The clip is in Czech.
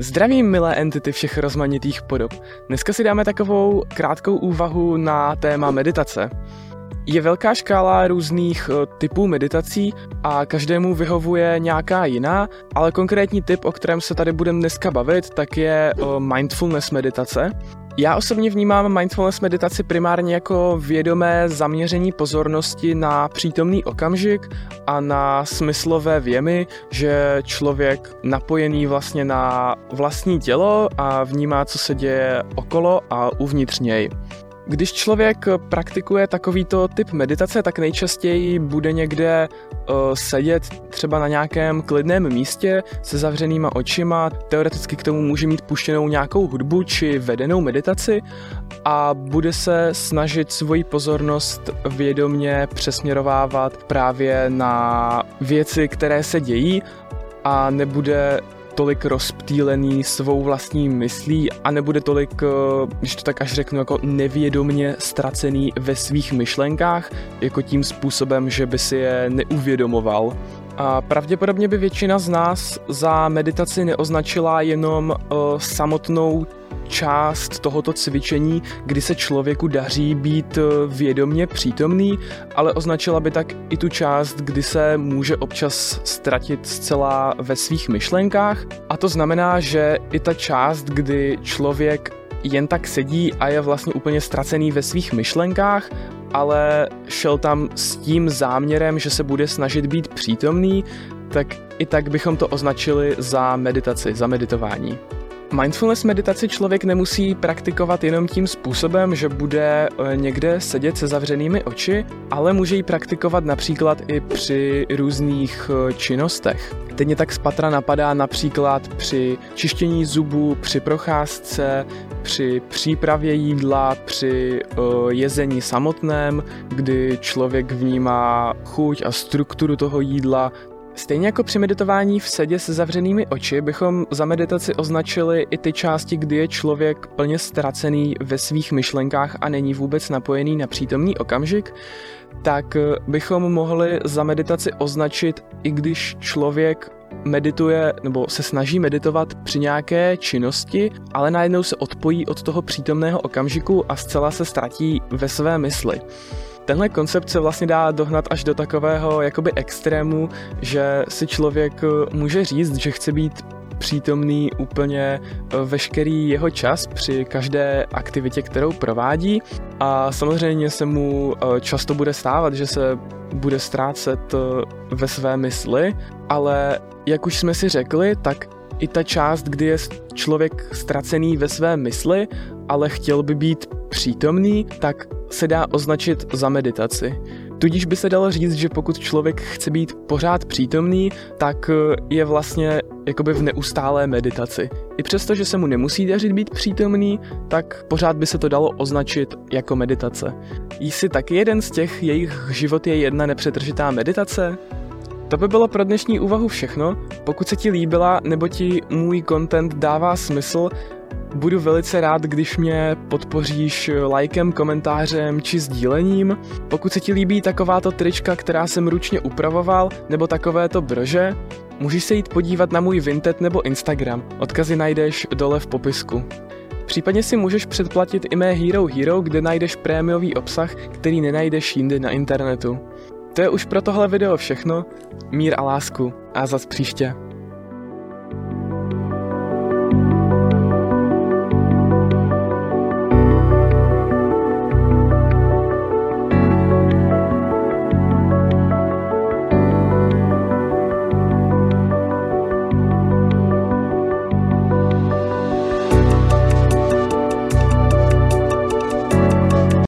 Zdravím, milé entity všech rozmanitých podob. Dneska si dáme takovou krátkou úvahu na téma meditace. Je velká škála různých eh, typů meditací a každému vyhovuje nějaká jiná, ale konkrétní typ, o kterém se tady budeme dneska bavit, tak je eh, mindfulness meditace. Já osobně vnímám mindfulness meditaci primárně jako vědomé zaměření pozornosti na přítomný okamžik a na smyslové věmy, že člověk napojený vlastně na vlastní tělo a vnímá, co se děje okolo a uvnitř něj. Když člověk praktikuje takovýto typ meditace, tak nejčastěji bude někde uh, sedět třeba na nějakém klidném místě se zavřenýma očima. Teoreticky k tomu může mít puštěnou nějakou hudbu či vedenou meditaci a bude se snažit svoji pozornost vědomně přesměrovávat právě na věci, které se dějí a nebude tolik rozptýlený svou vlastní myslí a nebude tolik, eh, když to tak až řeknu, jako nevědomně ztracený ve svých myšlenkách, jako tím způsobem, že by si je neuvědomoval. A pravděpodobně by většina z nás za meditaci neoznačila jenom uh, samotnou část tohoto cvičení, kdy se člověku daří být eh, vědomně přítomný, ale označila by tak i tu část, kdy se může občas ztratit zcela ve svých myšlenkách. A to znamená, že i ta část, kdy člověk jen tak sedí a je vlastně úplně ztracený ve svých myšlenkách, ale šel tam s tím záměrem, že se bude snažit být přítomný, tak i tak bychom to označili za meditaci, za meditování. Mindfulness meditaci člověk nemusí praktikovat jenom tím způsobem, že bude eh, někde sedět se zavřenými oči, ale může ji praktikovat například i při různých eh, činnostech. Teď mě tak z patra napadá například při čištění zubů, při procházce, při přípravě jídla, při uh, jezení samotném, kdy člověk vnímá chuť a strukturu toho jídla, Stejně jako při meditování v sedě se zavřenými oči bychom za meditaci označili i ty části, kdy je člověk plně ztracený ve svých myšlenkách a není vůbec napojený na přítomný okamžik, tak bychom mohli za meditaci označit, i když člověk medituje nebo se snaží meditovat při nějaké činnosti, ale najednou se odpojí od toho přítomného okamžiku a zcela se ztratí ve své mysli. Tenhle koncept se vlastně dá dohnat až do takového jakoby extrému, že si člověk eh, může říct, že chce být přítomný úplně eh, veškerý jeho čas při každé aktivitě, kterou provádí. A samozřejmě se mu eh, často bude stávat, že se bude ztrácet ve své mysli, ale jak už jsme si řekli, tak i ta část, kdy je člověk ztracený ve své mysli, ale chtěl by být přítomný, tak se dá označit za meditaci. Tudíž by se dalo říct, že pokud člověk chce být pořád přítomný, tak eh, je vlastně jakoby v neustálé meditaci. I přesto, že se mu nemusí dařit být přítomný, tak pořád by se to dalo označit jako meditace. Jsi taky jeden z těch, jejich život je jedna nepřetržitá meditace? To by bylo pro dnešní úvahu všechno. Pokud se ti líbila nebo ti můj content dává smysl, Budu velice rád, když mě podpoříš lajkem, komentářem či sdílením. Pokud se ti líbí takováto trička, která jsem ručně upravoval, nebo takovéto brože, můžeš se jít podívat na můj Vinted nebo Instagram. Odkazy najdeš dole v popisku. Případně si můžeš předplatit i mé Hero Hero, kde najdeš prémiový obsah, který nenajdeš jinde na internetu. To je už pro tohle video všechno. Mír a lásku a zas příště.